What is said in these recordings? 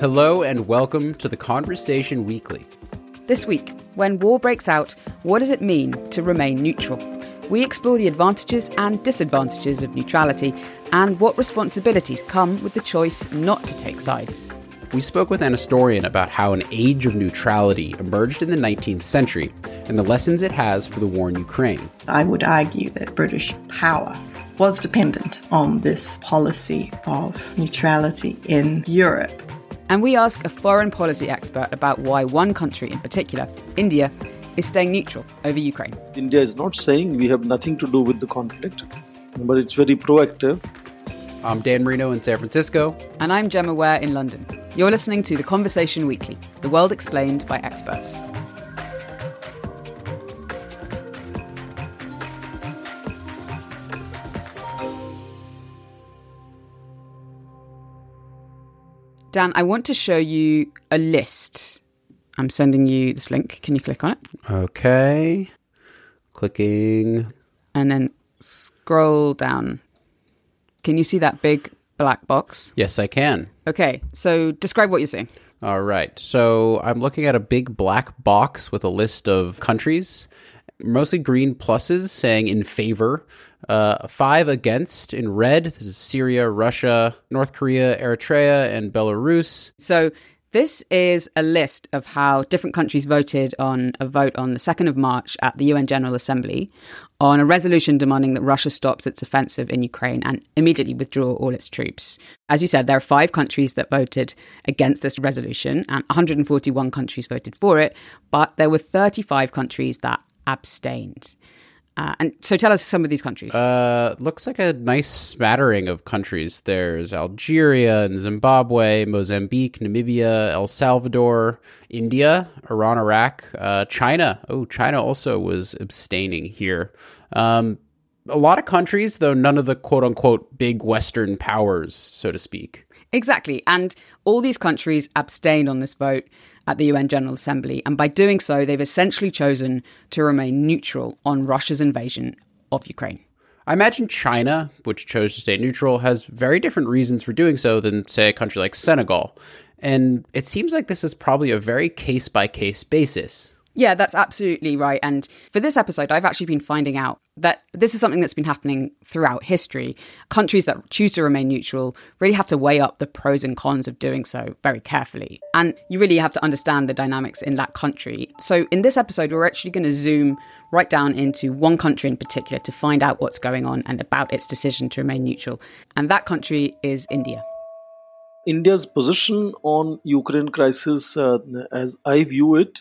Hello and welcome to the Conversation Weekly. This week, when war breaks out, what does it mean to remain neutral? We explore the advantages and disadvantages of neutrality and what responsibilities come with the choice not to take sides. We spoke with an historian about how an age of neutrality emerged in the 19th century and the lessons it has for the war in Ukraine. I would argue that British power was dependent on this policy of neutrality in Europe. And we ask a foreign policy expert about why one country in particular, India, is staying neutral over Ukraine. India is not saying we have nothing to do with the conflict, but it's very proactive. I'm Dan Merino in San Francisco. And I'm Gemma Ware in London. You're listening to The Conversation Weekly, the world explained by experts. Dan, I want to show you a list. I'm sending you this link. Can you click on it? Okay. Clicking. And then scroll down. Can you see that big black box? Yes, I can. Okay, so describe what you're seeing. All right. So I'm looking at a big black box with a list of countries, mostly green pluses saying in favor, uh, five against in red. This is Syria, Russia, North Korea, Eritrea, and Belarus. So this is a list of how different countries voted on a vote on the 2nd of March at the UN General Assembly on a resolution demanding that Russia stops its offensive in Ukraine and immediately withdraw all its troops. As you said, there are five countries that voted against this resolution and 141 countries voted for it, but there were 35 countries that abstained. Uh, and so tell us some of these countries. Uh, looks like a nice smattering of countries. There's Algeria and Zimbabwe, Mozambique, Namibia, El Salvador, India, Iran, Iraq, uh, China. Oh, China also was abstaining here. Um, a lot of countries, though none of the quote unquote big Western powers, so to speak. Exactly. And all these countries abstained on this vote at the UN General Assembly. And by doing so, they've essentially chosen to remain neutral on Russia's invasion of Ukraine. I imagine China, which chose to stay neutral, has very different reasons for doing so than, say, a country like Senegal. And it seems like this is probably a very case by case basis. Yeah, that's absolutely right. And for this episode, I've actually been finding out that this is something that's been happening throughout history. Countries that choose to remain neutral really have to weigh up the pros and cons of doing so very carefully. And you really have to understand the dynamics in that country. So in this episode, we're actually going to zoom right down into one country in particular to find out what's going on and about its decision to remain neutral. And that country is India. India's position on Ukraine crisis, uh, as I view it,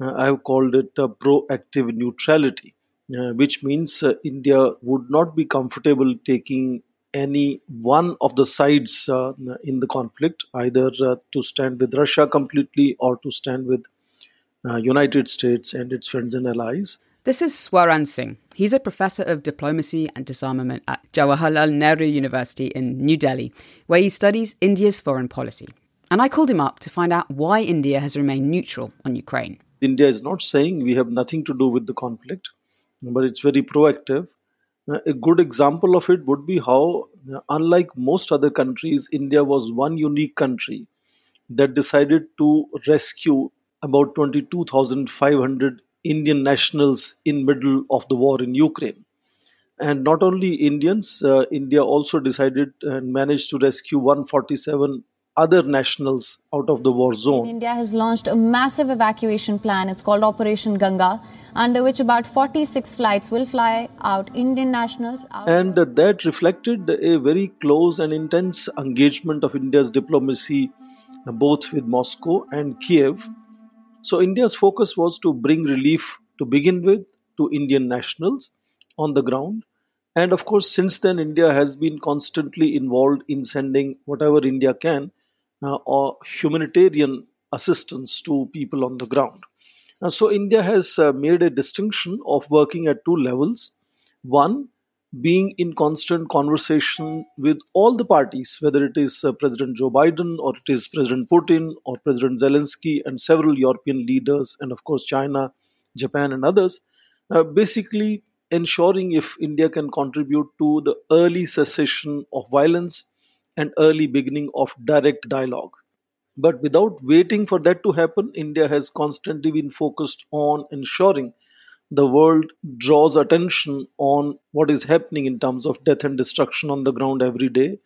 uh, I have called it proactive neutrality, uh, which means uh, India would not be comfortable taking any one of the sides uh, in the conflict, either uh, to stand with Russia completely or to stand with uh, United States and its friends and allies. This is Swaran Singh. He's a professor of diplomacy and disarmament at Jawaharlal Nehru University in New Delhi, where he studies India's foreign policy. And I called him up to find out why India has remained neutral on Ukraine. India is not saying we have nothing to do with the conflict, but it's very proactive. Uh, a good example of it would be how, uh, unlike most other countries, India was one unique country that decided to rescue about 22,500 Indian nationals in middle of the war in Ukraine. And not only Indians, uh, India also decided and managed to rescue 147 other nationals out of the war zone. India has launched a massive evacuation plan. It's called Operation Ganga, under which about 46 flights will fly out Indian nationals. Out and that reflected a very close and intense engagement of India's diplomacy, both with Moscow and Kiev. So, India's focus was to bring relief to begin with to Indian nationals on the ground and of course, since then, India has been constantly involved in sending whatever India can or humanitarian assistance to people on the ground. Uh, so, India has uh, made a distinction of working at two levels. One, being in constant conversation with all the parties, whether it is uh, President Joe Biden or it is President Putin or President Zelensky and several European leaders, and of course, China, Japan, and others, uh, basically ensuring if India can contribute to the early cessation of violence and early beginning of direct dialogue. But without waiting for that to happen, India has constantly been focused on ensuring the world draws attention on what is happening in terms of death and destruction on the ground every day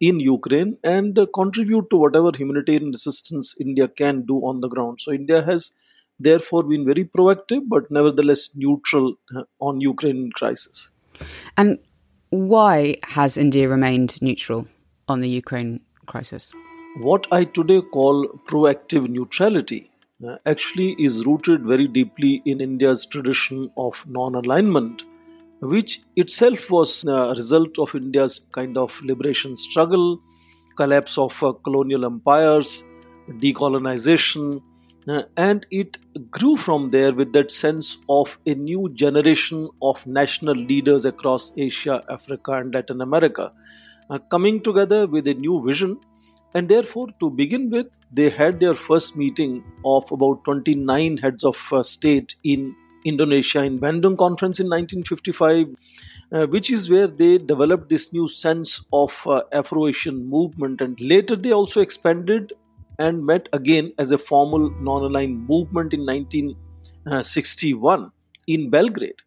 in Ukraine and contribute to whatever humanitarian assistance India can do on the ground. So, India has therefore been very proactive but nevertheless neutral uh, on Ukraine crisis. And why has India remained neutral on the Ukraine crisis? What I today call proactive neutrality uh, actually is rooted very deeply in India's tradition of non alignment, which itself was a result of India's kind of liberation struggle, collapse of uh, colonial empires, decolonization, uh, and it grew from there with that sense of a new generation of national leaders across Asia, Africa, and Latin America uh, coming together with a new vision. And therefore, to begin with, they had their first meeting of about 29 heads of uh, state in Indonesia in Bandung Conference in 1955. Uh, which is where they developed this new sense of uh, Afro Asian movement. And later they also expanded and met again as a formal non aligned movement in 1961 in Belgrade.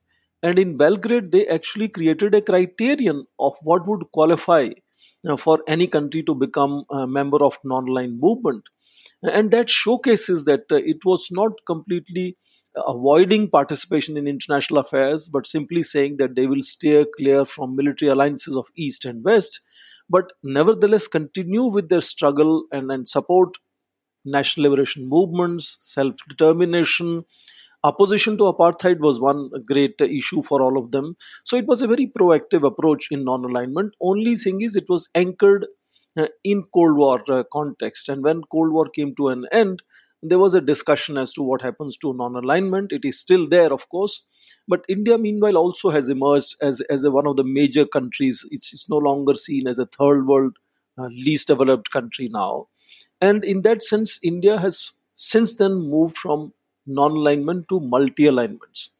And in Belgrade, they actually created a criterion of what would qualify uh, for any country to become a member of non-aligned movement. And that showcases that uh, it was not completely avoiding participation in international affairs, but simply saying that they will steer clear from military alliances of East and West but nevertheless continue with their struggle and, and support national liberation movements, self determination. Opposition to apartheid was one great issue for all of them. So it was a very proactive approach in non alignment. Only thing is, it was anchored uh, in Cold War uh, context. And when Cold War came to an end, there was a discussion as to what happens to non-alignment. It is still there, of course, but India, meanwhile, also has emerged as as a, one of the major countries. It's, it's no longer seen as a third world, uh, least developed country now, and in that sense, India has since then moved from non-alignment to multi-alignments,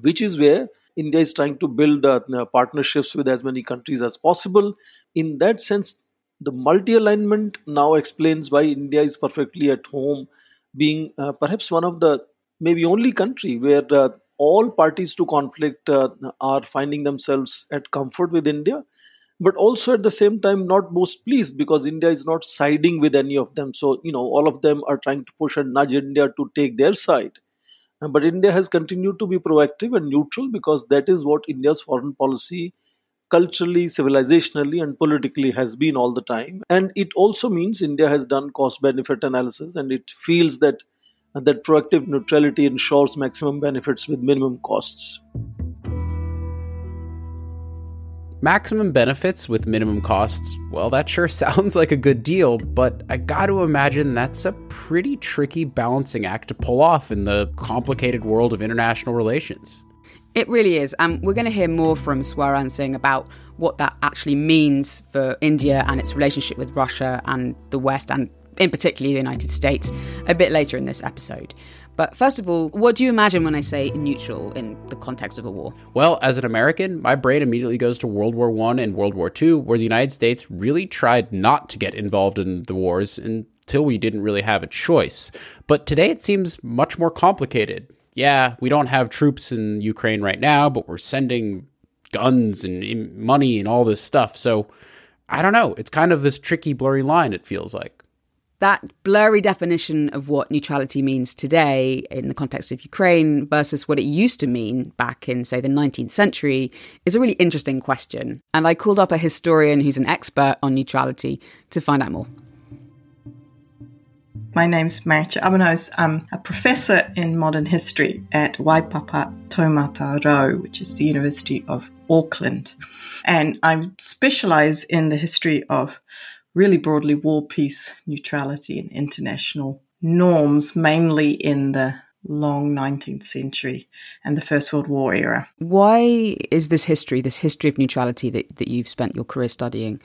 which is where India is trying to build uh, partnerships with as many countries as possible. In that sense, the multi alignment now explains why India is perfectly at home, being uh, perhaps one of the maybe only country where uh, all parties to conflict uh, are finding themselves at comfort with India, but also at the same time not most pleased because India is not siding with any of them. So, you know, all of them are trying to push and nudge India to take their side. Uh, but India has continued to be proactive and neutral because that is what India's foreign policy culturally, civilizationally, and politically has been all the time. And it also means India has done cost benefit analysis and it feels that that proactive neutrality ensures maximum benefits with minimum costs. Maximum benefits with minimum costs, well, that sure sounds like a good deal, but I gotta imagine that's a pretty tricky balancing act to pull off in the complicated world of international relations. It really is. And we're going to hear more from Swaran Singh about what that actually means for India and its relationship with Russia and the West, and in particular the United States, a bit later in this episode. But first of all, what do you imagine when I say neutral in the context of a war? Well, as an American, my brain immediately goes to World War One and World War Two, where the United States really tried not to get involved in the wars until we didn't really have a choice. But today it seems much more complicated yeah, we don't have troops in Ukraine right now, but we're sending guns and money and all this stuff. So I don't know. It's kind of this tricky, blurry line, it feels like. That blurry definition of what neutrality means today in the context of Ukraine versus what it used to mean back in, say, the 19th century is a really interesting question. And I called up a historian who's an expert on neutrality to find out more. My name's Maartje Abbenhuis. I'm a professor in modern history at Waipapa Taumata Rau, which is the University of Auckland. And I specialize in the history of really broadly war, peace, neutrality, and international norms, mainly in the long 19th century and the First World War era. Why is this history, this history of neutrality that, that you've spent your career studying,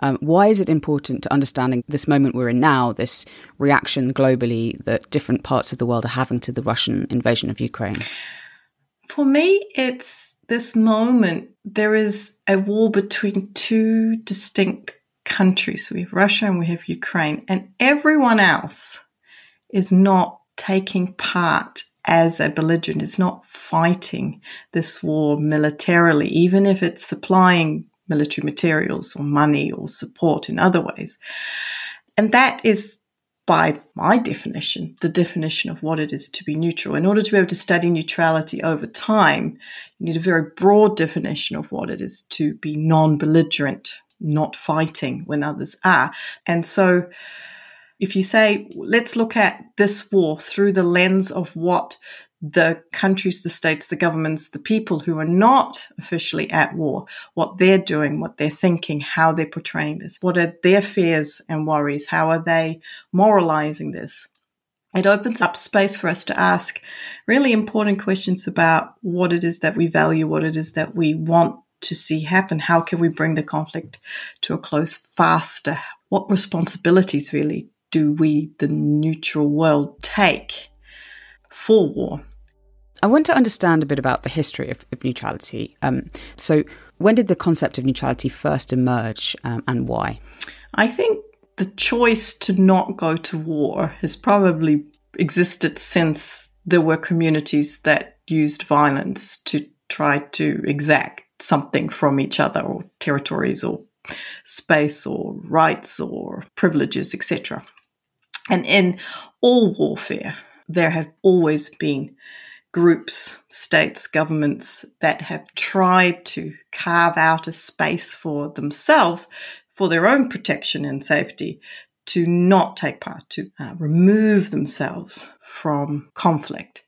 um, why is it important to understanding this moment we're in now, this reaction globally that different parts of the world are having to the Russian invasion of Ukraine? For me, it's this moment. There is a war between two distinct countries. We have Russia and we have Ukraine, and everyone else is not taking part as a belligerent. It's not fighting this war militarily, even if it's supplying military materials or money or support in other ways. And that is, by my definition, the definition of what it is to be neutral. In order to be able to study neutrality over time, you need a very broad definition of what it is to be non belligerent, not fighting when others are. And so, if you say, let's look at this war through the lens of what the countries, the states, the governments, the people who are not officially at war, what they're doing, what they're thinking, how they're portraying this, what are their fears and worries, how are they moralizing this. It opens up space for us to ask really important questions about what it is that we value, what it is that we want to see happen. How can we bring the conflict to a close faster? What responsibilities really do we, the neutral world, take for war? I want to understand a bit about the history of, of neutrality. Um, so, when did the concept of neutrality first emerge um, and why? I think the choice to not go to war has probably existed since there were communities that used violence to try to exact something from each other or territories or space or rights or privileges, etc. And in all warfare, there have always been groups, states, governments that have tried to carve out a space for themselves for their own protection and safety to not take part, to uh, remove themselves from conflict.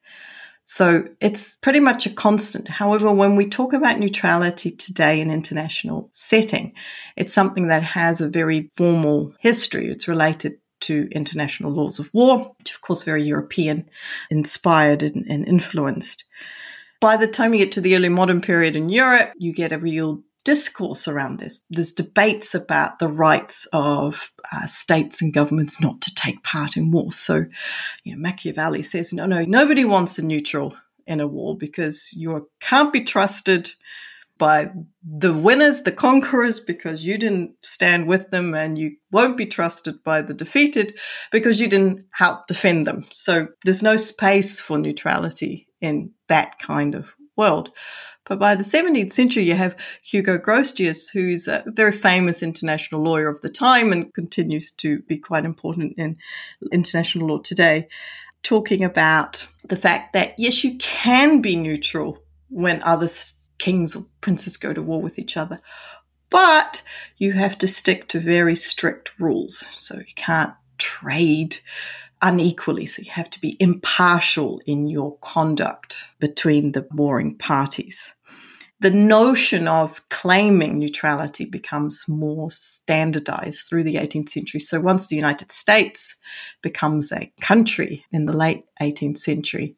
So it's pretty much a constant. However, when we talk about neutrality today in international setting, it's something that has a very formal history. It's related to international laws of war, which of course very European inspired and, and influenced. By the time you get to the early modern period in Europe, you get a real discourse around this. There's debates about the rights of uh, states and governments not to take part in war. So, you know, Machiavelli says, no, no, nobody wants a neutral in a war because you can't be trusted by the winners, the conquerors, because you didn't stand with them, and you won't be trusted by the defeated because you didn't help defend them. So there's no space for neutrality in that kind of world. But by the 17th century, you have Hugo Grotius, who's a very famous international lawyer of the time and continues to be quite important in international law today, talking about the fact that yes, you can be neutral when others kings or princes go to war with each other. But you have to stick to very strict rules. So you can't trade unequally. So you have to be impartial in your conduct between the warring parties. The notion of claiming neutrality becomes more standardized through the 18th century. So once the United States becomes a country in the late 18th century,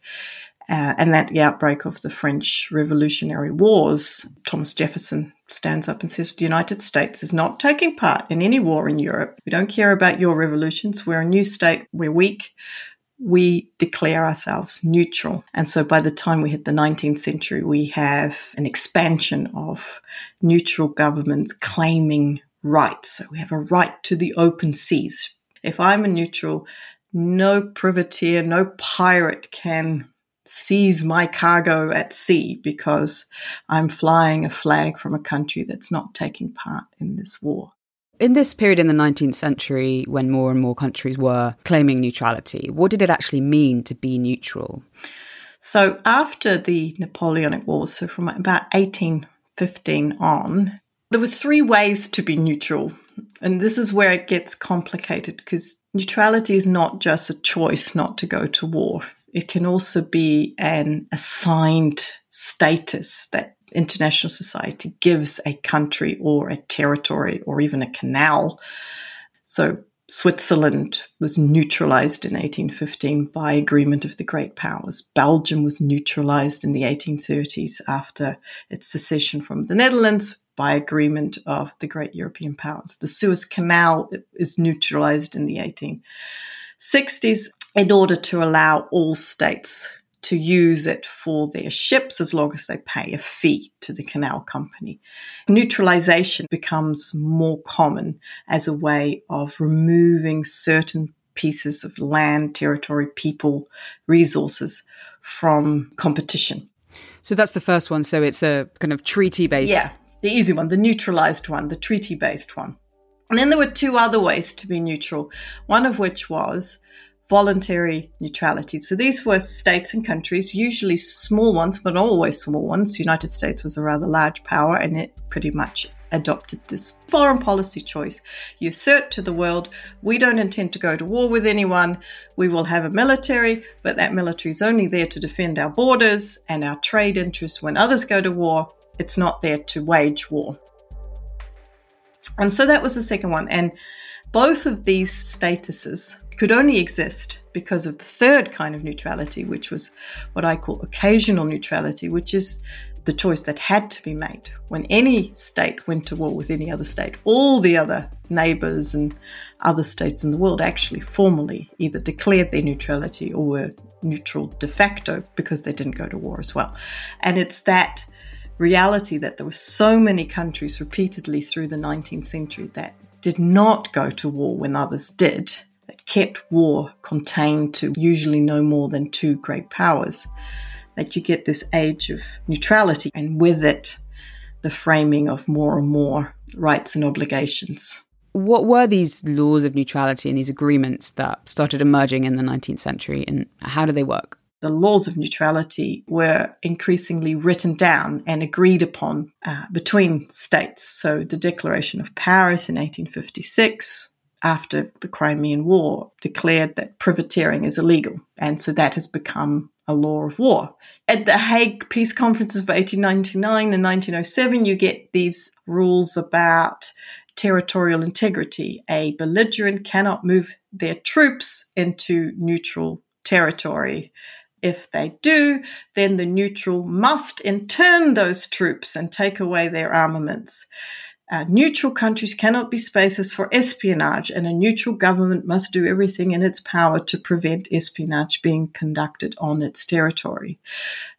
uh, and that the outbreak of the French Revolutionary Wars, Thomas Jefferson stands up and says the United States is not taking part in any war in Europe. We don't care about your revolutions. We're a new state. We're weak. We declare ourselves neutral. And so by the time we hit the 19th century, we have an expansion of neutral governments claiming rights. So we have a right to the open seas. If I'm a neutral, no privateer, no pirate can seize my cargo at sea because I'm flying a flag from a country that's not taking part in this war. In this period in the 19th century, when more and more countries were claiming neutrality, what did it actually mean to be neutral? So, after the Napoleonic Wars, so from about 1815 on, there were three ways to be neutral. And this is where it gets complicated because neutrality is not just a choice not to go to war. It can also be an assigned status that international society gives a country or a territory or even a canal. So Switzerland was neutralized in 1815 by agreement of the great powers. Belgium was neutralized in the 1830s after its secession from the Netherlands by agreement of the great European powers. The Suez Canal is neutralized in the 1860s in order to allow all states to use it for their ships as long as they pay a fee to the canal company. Neutralization becomes more common as a way of removing certain pieces of land, territory, people, resources from competition. So that's the first one. So it's a kind of treaty based. Yeah, the easy one, the neutralized one, the treaty based one. And then there were two other ways to be neutral, one of which was voluntary neutrality. So these were states and countries, usually small ones, but always small ones. The United States was a rather large power and it pretty much adopted this foreign policy choice. You assert to the world, we don't intend to go to war with anyone. We will have a military, but that military is only there to defend our borders and our trade interests when others go to war. It's not there to wage war. And so that was the second one. And both of these statuses could only exist because of the third kind of neutrality, which was what I call occasional neutrality, which is the choice that had to be made when any state went to war with any other state. All the other neighbors and other states in the world actually formally either declared their neutrality or were neutral de facto because they didn't go to war as well. And it's that reality that there were so many countries repeatedly through the 19th century that did not go to war when others did, kept war contained to usually no more than two great powers, that you get this age of neutrality and with it the framing of more and more rights and obligations. What were these laws of neutrality and these agreements that started emerging in the 19th century, and how do they work? the laws of neutrality were increasingly written down and agreed upon uh, between states. So the Declaration of Paris in 1856, after the Crimean War, declared that privateering is illegal. And so that has become a law of war. At the Hague Peace Conferences of 1899 and 1907, you get these rules about territorial integrity. A belligerent cannot move their troops into neutral territory if they do, then the neutral must intern those troops and take away their armaments. Uh, neutral countries cannot be spaces for espionage, and a neutral government must do everything in its power to prevent espionage being conducted on its territory.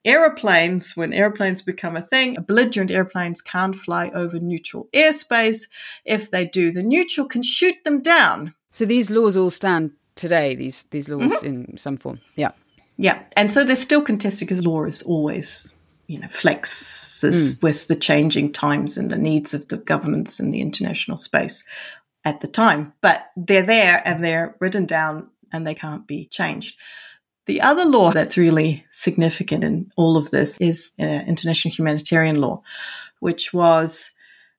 Aeroplanes, when airplanes become a thing, belligerent airplanes can't fly over neutral airspace. If they do, the neutral can shoot them down. So these laws all stand today, these, these laws mm-hmm. in some form. Yeah. Yeah, and so they're still contested because law is always, you know, flexes mm. with the changing times and the needs of the governments in the international space at the time. But they're there and they're written down and they can't be changed. The other law that's really significant in all of this is uh, international humanitarian law, which was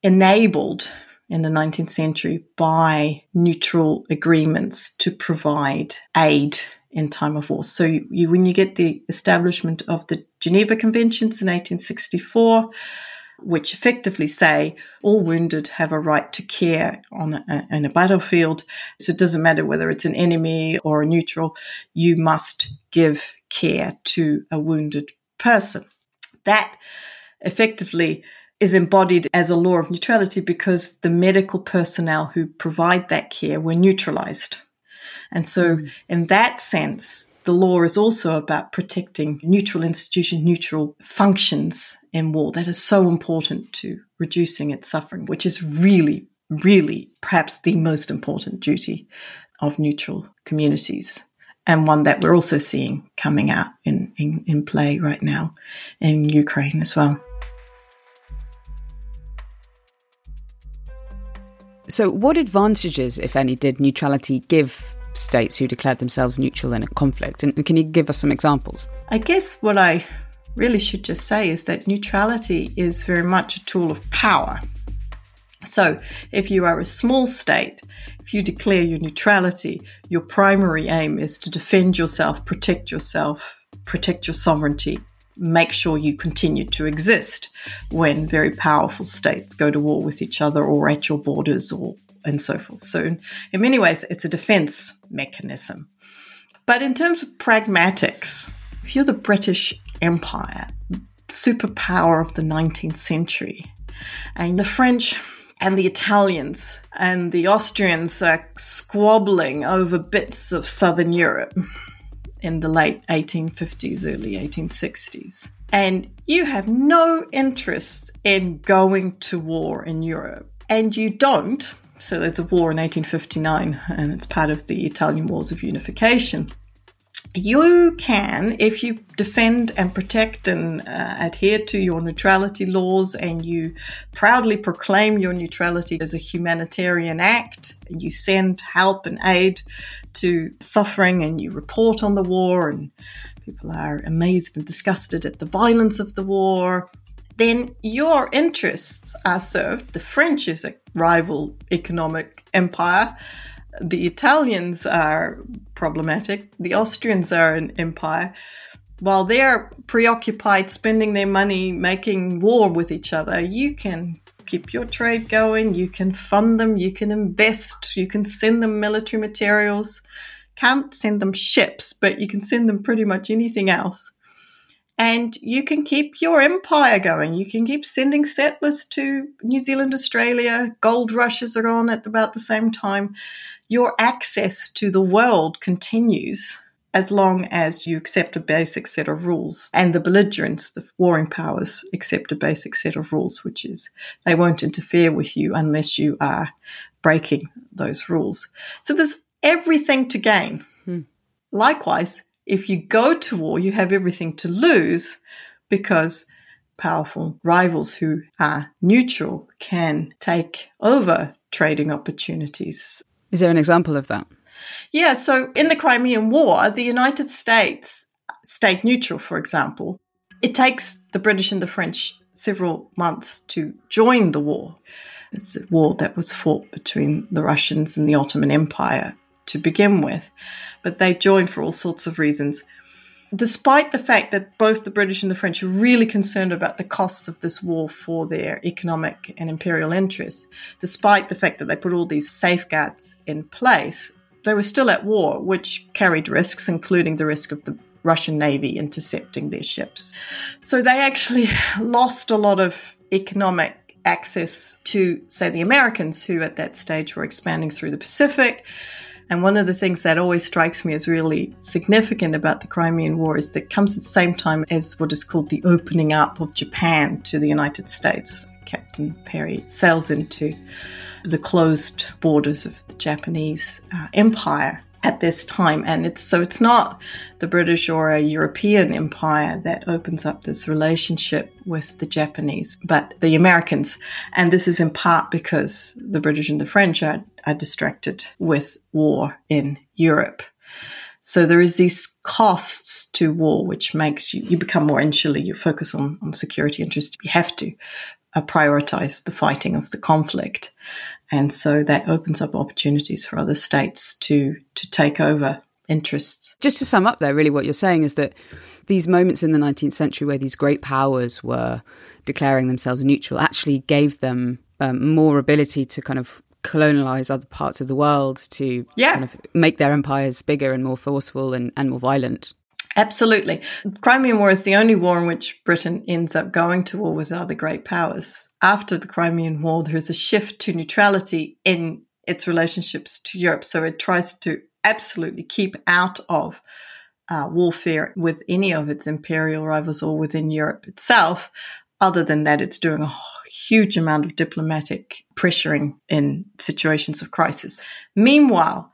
enabled in the 19th century by neutral agreements to provide aid in time of war. So you, when you get the establishment of the Geneva Conventions in 1864, which effectively say all wounded have a right to care on a, in a battlefield. So it doesn't matter whether it's an enemy or a neutral, you must give care to a wounded person. That effectively is embodied as a law of neutrality because the medical personnel who provide that care were neutralized. And so, mm. in that sense, the law is also about protecting neutral institutions, neutral functions in war. That is so important to reducing its suffering, which is really, really perhaps the most important duty of neutral communities. And one that we're also seeing coming out in, in, in play right now in Ukraine as well. So, what advantages, if any, did neutrality give states who declared themselves neutral in a conflict? And can you give us some examples? I guess what I really should just say is that neutrality is very much a tool of power. So, if you are a small state, if you declare your neutrality, your primary aim is to defend yourself, protect yourself, protect your sovereignty, make sure you continue to exist when very powerful states go to war with each other or at your borders or and so forth. So, in many ways, it's a defense mechanism. But in terms of pragmatics, if you're the British Empire, superpower of the 19th century, and the French and the Italians and the Austrians are squabbling over bits of southern Europe, in the late 1850s, early 1860s. And you have no interest in going to war in Europe. And you don't. So there's a war in 1859, and it's part of the Italian Wars of Unification. You can, if you defend and protect and uh, adhere to your neutrality laws and you proudly proclaim your neutrality as a humanitarian act, and you send help and aid to suffering and you report on the war, and people are amazed and disgusted at the violence of the war, then your interests are served. The French is a rival economic empire the Italians are problematic. The Austrians are an empire. While they're preoccupied spending their money making war with each other, you can keep your trade going, you can fund them, you can invest, you can send them military materials. Can't send them ships, but you can send them pretty much anything else and you can keep your empire going. You can keep sending settlers to New Zealand, Australia. Gold rushes are on at about the same time. Your access to the world continues as long as you accept a basic set of rules. And the belligerents, the warring powers, accept a basic set of rules, which is they won't interfere with you unless you are breaking those rules. So there's everything to gain. Hmm. Likewise, if you go to war, you have everything to lose because powerful rivals who are neutral can take over trading opportunities. Is there an example of that? Yeah, so in the Crimean War, the United States stayed neutral, for example. It takes the British and the French several months to join the war. It's a war that was fought between the Russians and the Ottoman Empire to begin with, but they joined for all sorts of reasons. Despite the fact that both the British and the French were really concerned about the costs of this war for their economic and imperial interests, despite the fact that they put all these safeguards in place, they were still at war, which carried risks, including the risk of the Russian Navy intercepting their ships. So they actually lost a lot of economic access to, say, the Americans, who at that stage were expanding through the Pacific. And one of the things that always strikes me as really significant about the Crimean War is that it comes at the same time as what is called the opening up of Japan to the United States. Captain Perry sails into the closed borders of the Japanese uh, Empire at this time. And it's so it's not the British or a European empire that opens up this relationship with the Japanese, but the Americans. And this is in part because the British and the French are, are distracted with war in Europe. So there is these costs to war, which makes you, you become more insular. You focus on, on security interests. You have to uh, prioritize the fighting of the conflict. And so that opens up opportunities for other states to to take over interests. Just to sum up there, really what you're saying is that these moments in the 19th century where these great powers were declaring themselves neutral actually gave them um, more ability to kind of colonialize other parts of the world to yeah. kind of make their empires bigger and more forceful and, and more violent. Absolutely. Crimean War is the only war in which Britain ends up going to war with other great powers. After the Crimean War, there is a shift to neutrality in its relationships to Europe. So it tries to absolutely keep out of uh, warfare with any of its imperial rivals or within Europe itself. Other than that, it's doing a huge amount of diplomatic pressuring in situations of crisis. Meanwhile,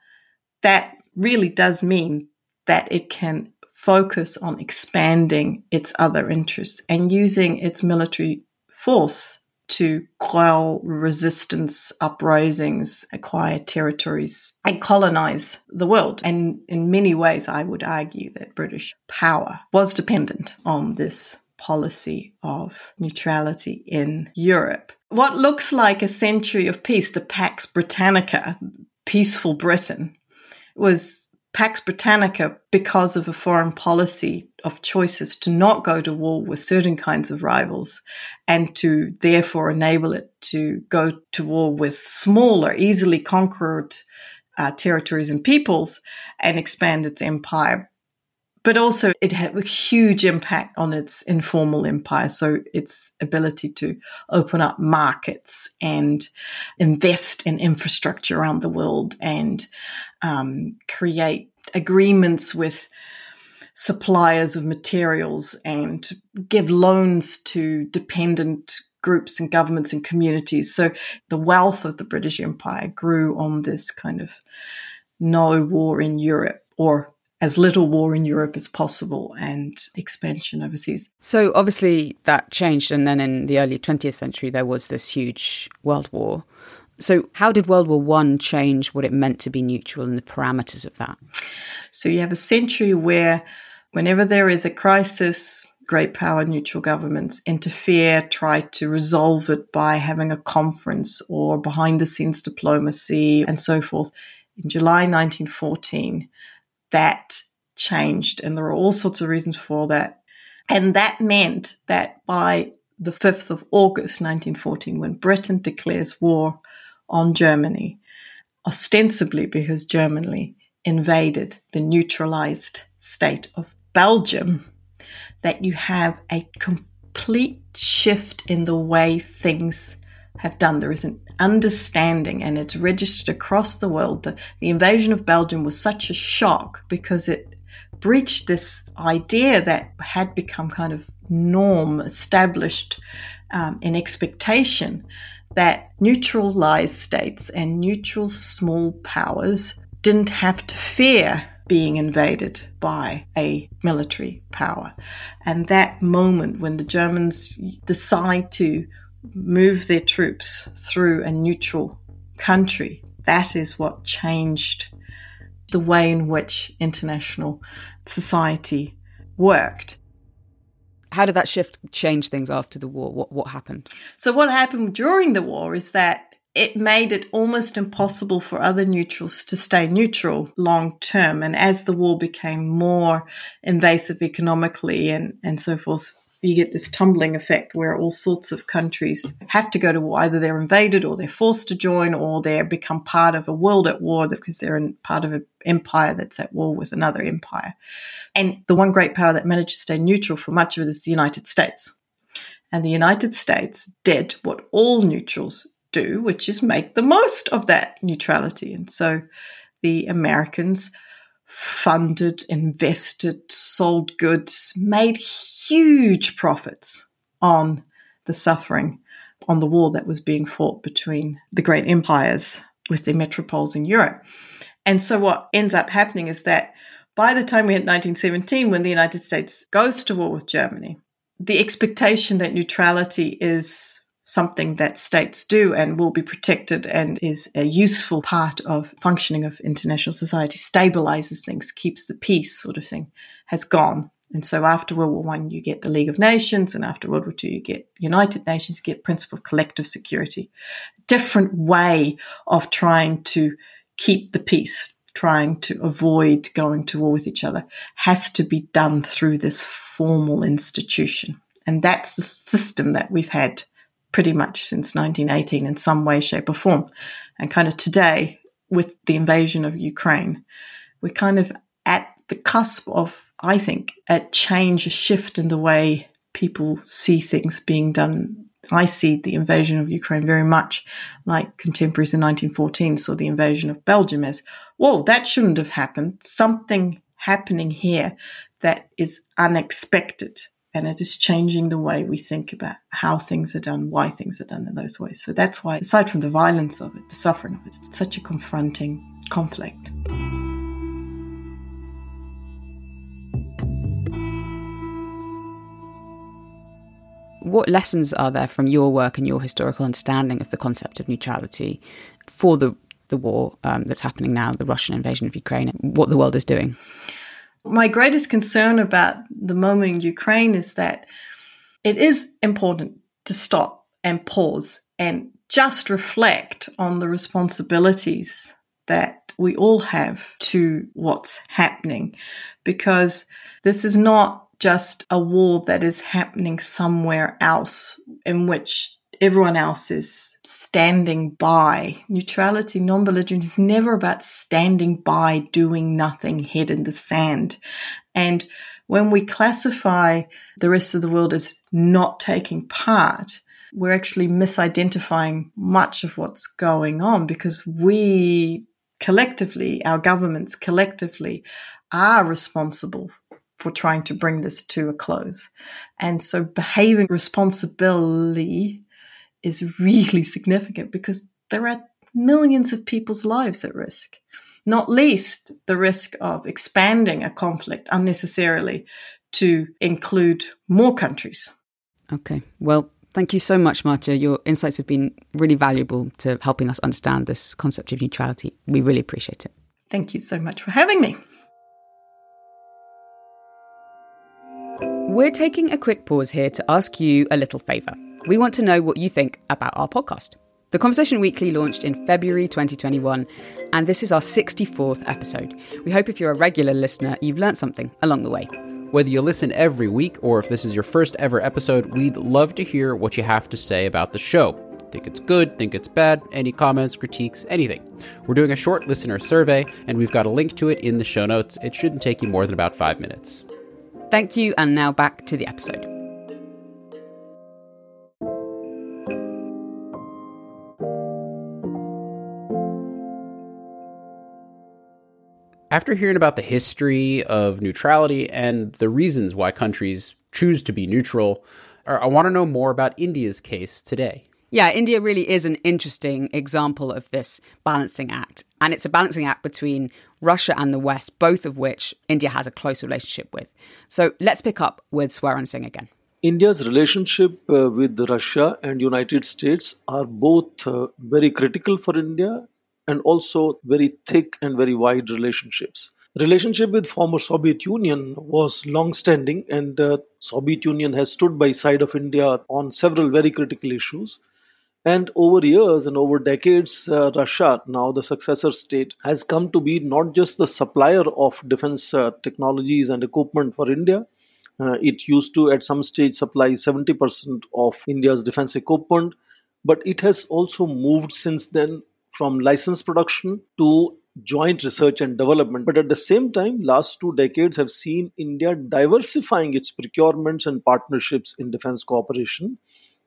that really does mean that it can focus on expanding its other interests and using its military force to quell resistance, uprisings, acquire territories, and colonize the world. And in many ways, I would argue that British power was dependent on this policy of neutrality in Europe. What looks like a century of peace, the Pax Britannica, peaceful Britain, was Pax Britannica because of a foreign policy of choices to not go to war with certain kinds of rivals and to therefore enable it to go to war with smaller, easily conquered uh, territories and peoples and expand its empire. But also, it had a huge impact on its informal empire. So, its ability to open up markets and invest in infrastructure around the world and um, create agreements with suppliers of materials and give loans to dependent groups and governments and communities. So the wealth of the British Empire grew on this kind of no war in Europe or as little war in Europe as possible and expansion overseas. So obviously that changed and then in the early 20th century there was this huge world war. So how did World War 1 change what it meant to be neutral and the parameters of that? So you have a century where whenever there is a crisis great power neutral governments interfere, try to resolve it by having a conference or behind the scenes diplomacy and so forth. In July 1914, that changed, and there are all sorts of reasons for that. And that meant that by the 5th of August 1914, when Britain declares war on Germany, ostensibly because Germany invaded the neutralized state of Belgium, that you have a complete shift in the way things have done. There is an understanding, and it's registered across the world. The, the invasion of Belgium was such a shock because it breached this idea that had become kind of norm, established um, in expectation that neutralized states and neutral small powers didn't have to fear being invaded by a military power. And that moment when the Germans decide to move their troops through a neutral country, that is what changed the way in which international society worked. How did that shift change things after the war? What what happened? So what happened during the war is that it made it almost impossible for other neutrals to stay neutral long term. And as the war became more invasive economically and, and so forth, you get this tumbling effect where all sorts of countries have to go to war. Either they're invaded or they're forced to join or they become part of a world at war because they're part of an empire that's at war with another empire. And the one great power that managed to stay neutral for much of it is the United States. And the United States did what all neutrals do, which is make the most of that neutrality. And so the Americans funded, invested, sold goods, made huge profits on the suffering, on the war that was being fought between the great empires with their metropoles in Europe. And so what ends up happening is that by the time we hit 1917, when the United States goes to war with Germany, the expectation that neutrality is something that states do and will be protected and is a useful part of functioning of international society, stabilizes things, keeps the peace sort of thing, has gone. And so after World War One, you get the League of Nations, and after World War Two, you get United Nations, you get principle of collective security. Different way of trying to keep the peace, trying to avoid going to war with each other, has to be done through this formal institution. And that's the system that we've had pretty much since 1918 in some way, shape, or form. And kind of today, with the invasion of Ukraine, we're kind of at the cusp of, I think, a change, a shift in the way people see things being done. I see the invasion of Ukraine very much like contemporaries in 1914 saw the invasion of Belgium as, whoa, that shouldn't have happened. Something happening here that is unexpected and it is changing the way we think about how things are done, why things are done in those ways. So that's why, aside from the violence of it, the suffering of it, it's such a confronting conflict. What lessons are there from your work and your historical understanding of the concept of neutrality for the the war um, that's happening now, the Russian invasion of Ukraine, and what the world is doing? My greatest concern about the moment in Ukraine is that it is important to stop and pause and just reflect on the responsibilities that we all have to what's happening because this is not just a war that is happening somewhere else in which everyone else is standing by. Neutrality, non belligerent is never about standing by, doing nothing, head in the sand. And when we classify the rest of the world as not taking part, we're actually misidentifying much of what's going on because we collectively, our governments collectively, are responsible for trying to bring this to a close. And so behaving responsibly is really significant because there are millions of people's lives at risk, not least the risk of expanding a conflict unnecessarily to include more countries. Okay. Well, thank you so much, Maartje. Your insights have been really valuable to helping us understand this concept of neutrality. We really appreciate it. Thank you so much for having me. We're taking a quick pause here to ask you a little favour. We want to know what you think about our podcast. The Conversation Weekly launched in February 2021, and this is our 64th episode. We hope if you're a regular listener, you've learned something along the way. Whether you listen every week or if this is your first ever episode, we'd love to hear what you have to say about the show. Think it's good, think it's bad, any comments, critiques, anything. We're doing a short listener survey, and we've got a link to it in the show notes. It shouldn't take you more than about five minutes. Thank you, and now back to the episode. After hearing about the history of neutrality and the reasons why countries choose to be neutral, I want to know more about India's case today. Yeah, India really is an interesting example of this balancing act. And it's a balancing act between Russia and the West, both of which India has a close relationship with. So let's pick up with Swaran Singh again. India's relationship uh, with Russia and United States are both uh, very critical for India and also very thick and very wide relationships. Relationship with former Soviet Union was long-standing, and uh, Soviet Union has stood by side of India on several very critical issues. And over years and over decades, uh, Russia, now the successor state, has come to be not just the supplier of defense uh, technologies and equipment for India. Uh, it used to, at some stage, supply 70% of India's defense equipment, but it has also moved since then from license production to joint research and development. But at the same time, last two decades have seen India diversifying its procurements and partnerships in defense cooperation,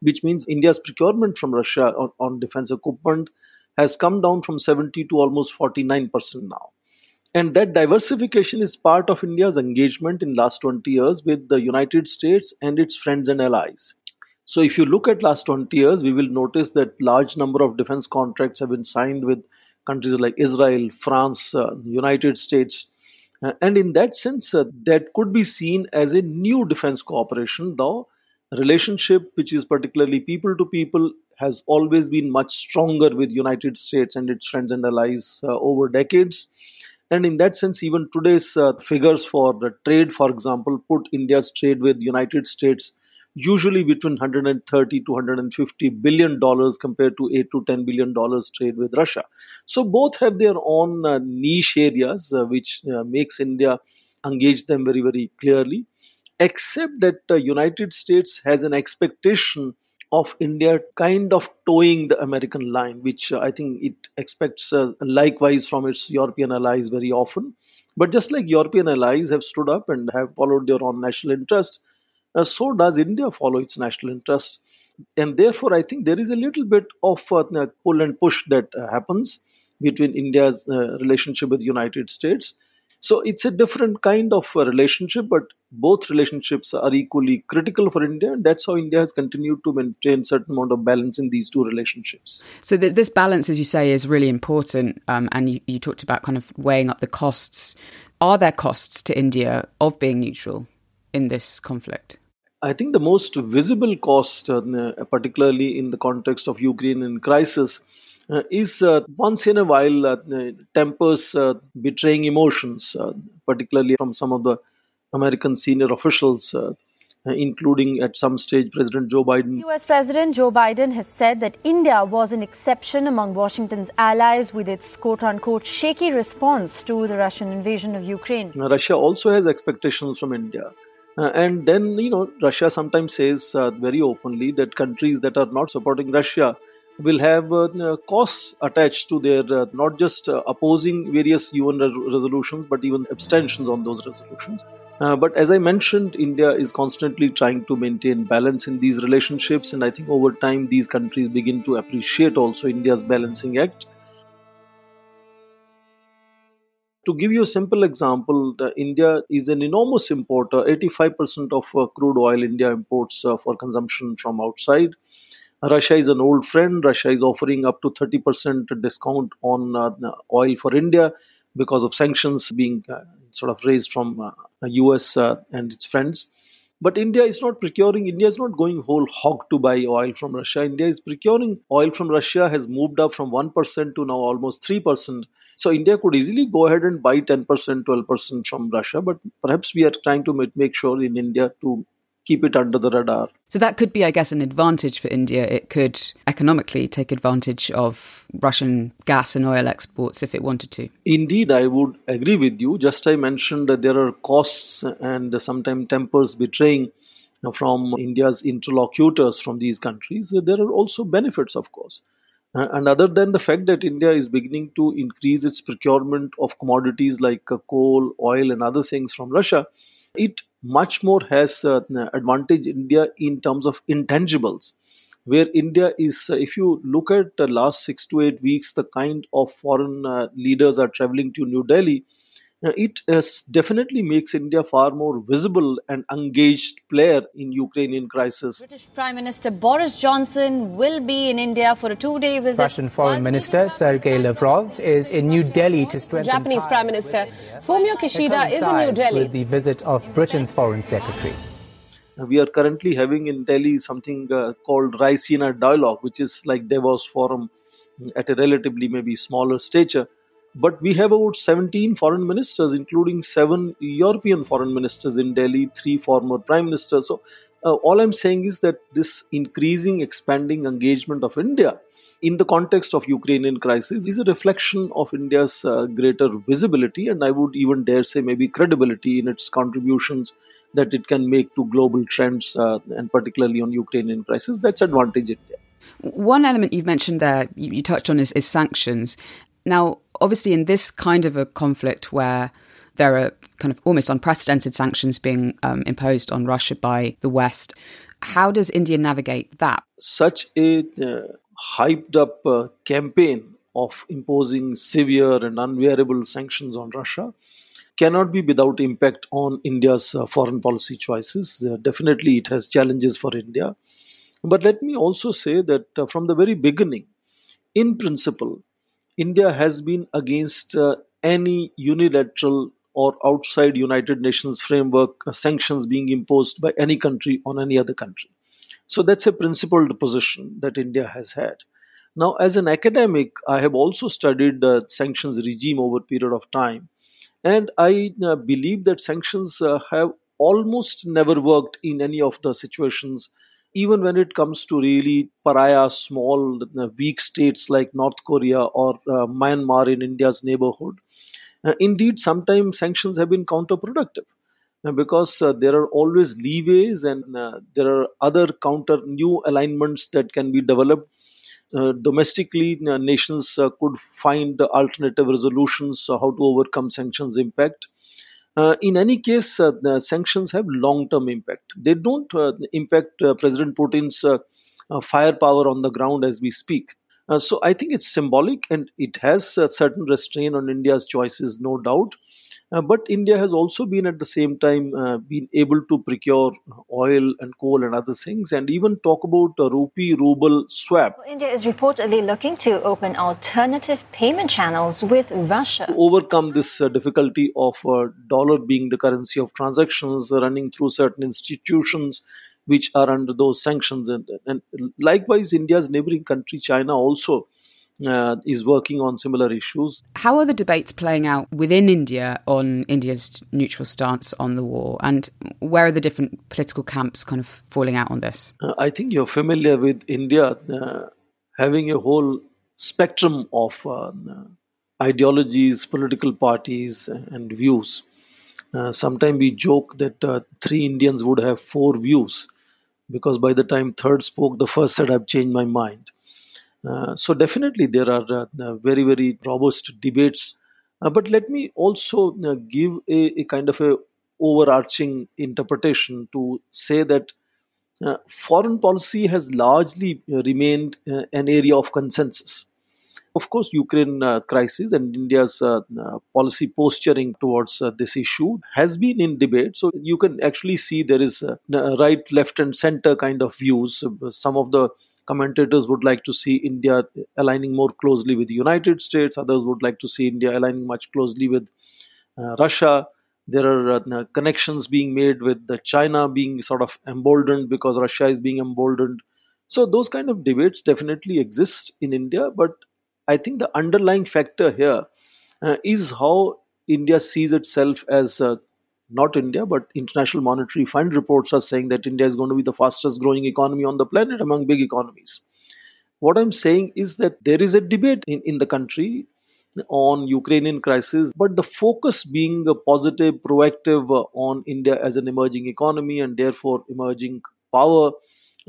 which means India's procurement from Russia on, on defense equipment has come down from 70 to almost 49% now. And that diversification is part of India's engagement in last 20 years with the United States and its friends and allies. So if you look at last 20 years, we will notice that large number of defense contracts have been signed with countries like Israel, France, uh, United States. Uh, and in that sense, uh, that could be seen as a new defense cooperation, though relationship which is particularly people to people has always been much stronger with united states and its friends and allies uh, over decades and in that sense even today's uh, figures for the trade for example put india's trade with united states usually between 130 to 150 billion dollars compared to 8 to 10 billion dollars trade with russia so both have their own uh, niche areas uh, which uh, makes india engage them very very clearly except that the united states has an expectation of India kind of toeing the American line, which uh, I think it expects uh, likewise from its European allies very often. But just like European allies have stood up and have followed their own national interest, uh, so does India follow its national interests. And therefore, I think there is a little bit of uh, pull and push that uh, happens between India's uh, relationship with the United States. So it's a different kind of uh, relationship, but both relationships are equally critical for India, and that's how India has continued to maintain certain amount of balance in these two relationships. So th- this balance, as you say, is really important. Um, and you, you talked about kind of weighing up the costs. Are there costs to India of being neutral in this conflict? I think the most visible cost, uh, particularly in the context of Ukraine Ukrainian crisis, uh, is uh, once in a while uh, tempers uh, betraying emotions, uh, particularly from some of the American senior officials. including at some stage President Joe Biden. US President Joe Biden has said that India was an exception among Washington's allies with its quote unquote shaky response to the Russian invasion of Ukraine. Russia also has expectations from India. Uh, and then, you know, Russia sometimes says uh, very openly that countries that are not supporting Russia will have uh, costs attached to their uh, not just uh, opposing various UN re- resolutions, but even abstentions on those resolutions. Uh, but as I mentioned, India is constantly trying to maintain balance in these relationships, and I think over time these countries begin to appreciate also India's balancing act To give you a simple example, India is an enormous importer. 85% of uh, crude oil India imports uh, for consumption from outside. Russia is an old friend. Russia is offering up to 30% discount on uh, oil for India because of sanctions being sort of raised from US and its friends. But India is not procuring, India is not going whole hog to buy oil from Russia. India is procuring oil from Russia, has moved up from 1% to now almost 3%. So India could easily go ahead and buy 10%, 12% from Russia, but perhaps we are trying to make sure in India to keep it under the radar. So that could be, I guess, an advantage for India. It could economically take advantage of Russian gas and oil exports if it wanted to. Indeed, I would agree with you. Just I mentioned that there are costs and sometimes tempers betraying from India's interlocutors from these countries. There are also benefits, of course. And other than the fact that India is beginning to increase its procurement of commodities like uh, coal, oil, and other things from Russia, it much more has uh, advantage India in terms of intangibles. Where India is, uh, if you look at the last six to eight weeks, the kind of foreign uh, leaders are traveling to New Delhi, it definitely makes India far more visible and engaged player in Ukrainian crisis. British Prime Minister Boris Johnson will be in India for a two-day visit. Russian Foreign Minister Sergei Lavrov is in New Delhi to strengthen Japanese Prime Minister Fumio Kishida is in New Delhi with the visit of Britain's Foreign Secretary. We are currently having in Delhi something uh, called Raisina Dialogue, which is like Davos Forum at a relatively maybe smaller stature but we have about 17 foreign ministers, including seven European foreign ministers in Delhi, three former prime ministers. So, uh, all I'm saying is that this increasing, expanding engagement of India in the context of Ukrainian crisis is a reflection of India's uh, greater visibility and I would even dare say maybe credibility in its contributions that it can make to global trends uh, and particularly on Ukrainian crisis. That's advantage India. One element you've mentioned there, you, you touched on, is, is sanctions. Now, obviously, in this kind of a conflict where there are kind of almost unprecedented sanctions being um, imposed on Russia by the West, how does India navigate that? Such a uh, hyped up uh, campaign of imposing severe and unwearable sanctions on Russia cannot be without impact on India's uh, foreign policy choices. Uh, definitely, it has challenges for India. But let me also say that uh, from the very beginning, in principle, India has been against uh, any unilateral or outside United Nations framework uh, sanctions being imposed by any country on any other country. So that's a principled position that India has had. Now, as an academic, I have also studied the sanctions regime over a period of time, and I uh, believe that sanctions uh, have almost never worked in any of the situations even when it comes to really pariah, small, weak states like North Korea or uh, Myanmar in India's neighborhood. Uh, indeed, sometimes sanctions have been counterproductive uh, because uh, there are always leeways and uh, there are other counter new alignments that can be developed. Uh, domestically, nations could find alternative resolutions how to overcome sanctions impact. Uh, in any case, uh, sanctions have long term impact. They don't uh, impact uh, President Putin's uh, uh, firepower on the ground as we speak. so I think it's symbolic and it has a certain restraint on India's choices, no doubt. Uh, but India has also been at the same time uh, been able to procure oil and coal and other things, and even talk about a rupee ruble swap. India is reportedly looking to open alternative payment channels with Russia. To overcome this uh, difficulty of uh, dollar being the currency of transactions running through certain institutions which are under those sanctions, and, and likewise, India's neighboring country China also uh, is working on similar issues. How are the debates playing out within India on India's neutral stance on the war, and where are the different political camps kind of falling out on this? Uh, I think you're familiar with India uh, having a whole spectrum of uh, ideologies, political parties, and views. Uh, Sometimes we joke that uh, three Indians would have four views because by the time third spoke, the first said, I've changed my mind. Uh, so definitely there are uh, very very robust debates. Uh, but let me also give a, a, kind of a overarching interpretation to say that foreign policy has largely remained an area of consensus. Of course, Ukraine uh, crisis and India's uh, uh, policy posturing towards uh, this issue has been in debate. So you can actually see there is uh, right, left, and center kind of views. Some of the commentators would like to see India aligning more closely with the United States. Others would like to see India aligning much closely with uh, Russia. There are uh, connections being made with the China being sort of emboldened because Russia is being emboldened. So those kind of debates definitely exist in India, but I think the underlying factor here uh, is how India sees itself as uh, not India, but International Monetary Fund reports are saying that India is going to be the fastest growing economy on the planet among big economies. What I'm saying is that there is a debate in, in the country on Ukrainian crisis, but the focus being positive, proactive uh, on India as an emerging economy and therefore emerging power,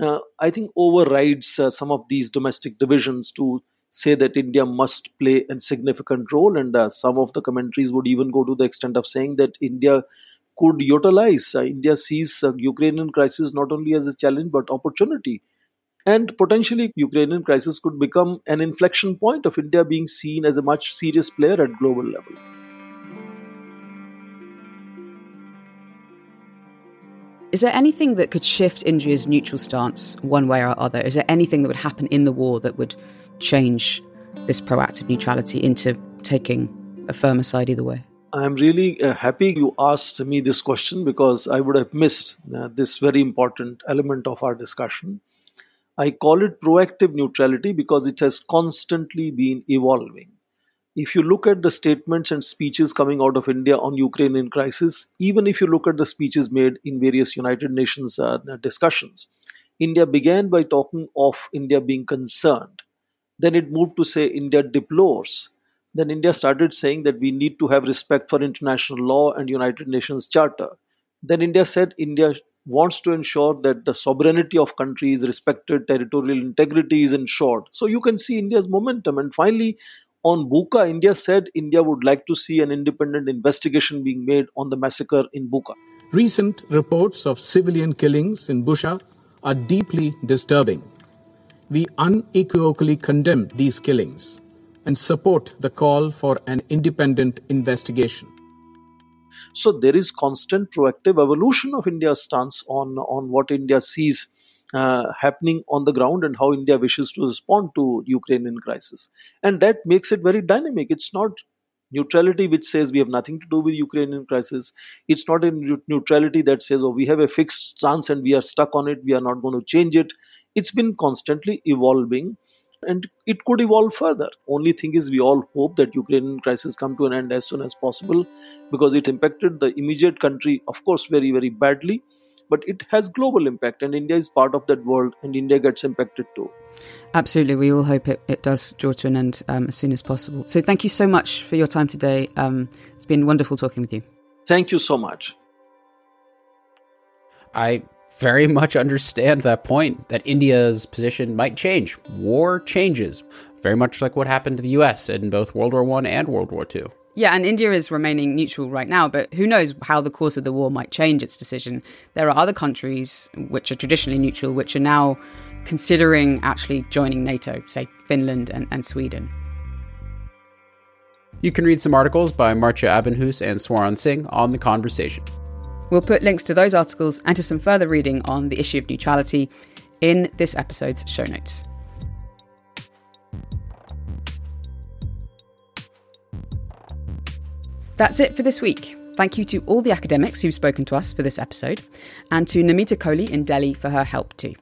uh, I think overrides uh, some of these domestic divisions to say that India must play a significant role. And uh, some of the commentaries would even go to the extent of saying that India could utilize. Uh, India sees uh, Ukrainian crisis not only as a challenge but opportunity. And potentially, Ukrainian crisis could become an inflection point of India being seen as a much serious player at global level. Is there anything that could shift India's neutral stance one way or other? Is there anything that would happen in the war that would change this proactive neutrality into taking a firmer side either way? I'm really uh, happy you asked me this question because I would have missed uh, this very important element of our discussion. I call it proactive neutrality because it has constantly been evolving. If you look at the statements and speeches coming out of India on the Ukrainian crisis, even if you look at the speeches made in various United Nations uh, discussions, India began by talking of India being concerned then it moved to say India deplores. Then India started saying that we need to have respect for international law and United Nations Charter. Then India said India wants to ensure that the sovereignty of countries respected, territorial integrity is ensured. So you can see India's momentum. And finally, on Bucha, India said India would like to see an independent investigation being made on the massacre in Bucha. Recent reports of civilian killings in Bucha are deeply disturbing we unequivocally condemn these killings and support the call for an independent investigation. So there is constant proactive evolution of India's stance on, on what India sees uh, happening on the ground and how India wishes to respond to Ukrainian crisis. And that makes it very dynamic. It's not neutrality which says we have nothing to do with Ukrainian crisis. It's not a neutrality that says, oh, we have a fixed stance and we are stuck on it, we are not going to change it it's been constantly evolving and it could evolve further. Only thing is we all hope that ukrainian crisis come to an end as soon as possible because it impacted the immediate country of course very very badly but it has global impact and india is part of that world and india gets impacted too. Absolutely. We all hope it, it does draw to an end um, as soon as possible. So thank you so much for your time today. Um, it's been wonderful talking with you. Thank you so much. I very much understand that point that India's position might change. War changes, very much like what happened to the US in both World War One and World War Two. Yeah, and India is remaining neutral right now, but who knows how the course of the war might change its decision. There are other countries which are traditionally neutral, which are now considering actually joining NATO, say Finland and, and Sweden. You can read some articles by Maartje Abbenhuis and Swaran Singh on the conversation. We'll put links to those articles and to some further reading on the issue of neutrality in this episode's show notes. That's it for this week. Thank you to all the academics who've spoken to us for this episode, and to Namita Kohli in Delhi for her help too.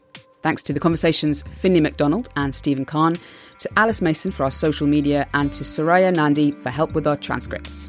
Thanks to the Conversation's Finlay McDonald and Stephen Kahn, to Alice Mason for our social media, and to Soraya Nandi for help with our transcripts.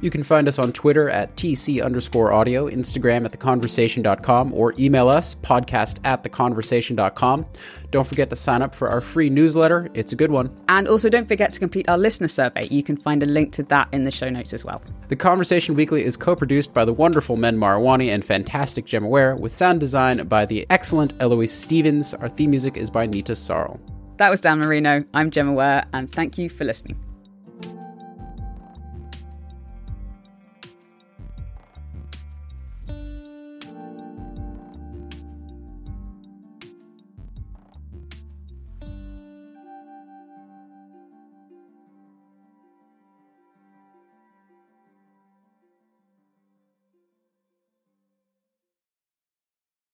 You can find us on Twitter at TC underscore audio, Instagram at theconversation.com, or email us podcast at theconversation.com. Don't forget to sign up for our free newsletter. It's a good one. And also don't forget to complete our listener survey. You can find a link to that in the show notes as well. The Conversation Weekly is co-produced by the wonderful Mend Mariwany and fantastic Gemma Ware, with sound design by the excellent Eloise Stevens. Our theme music is by Neeta Sarl. That was Dan Merino. I'm Gemma Ware, and thank you for listening.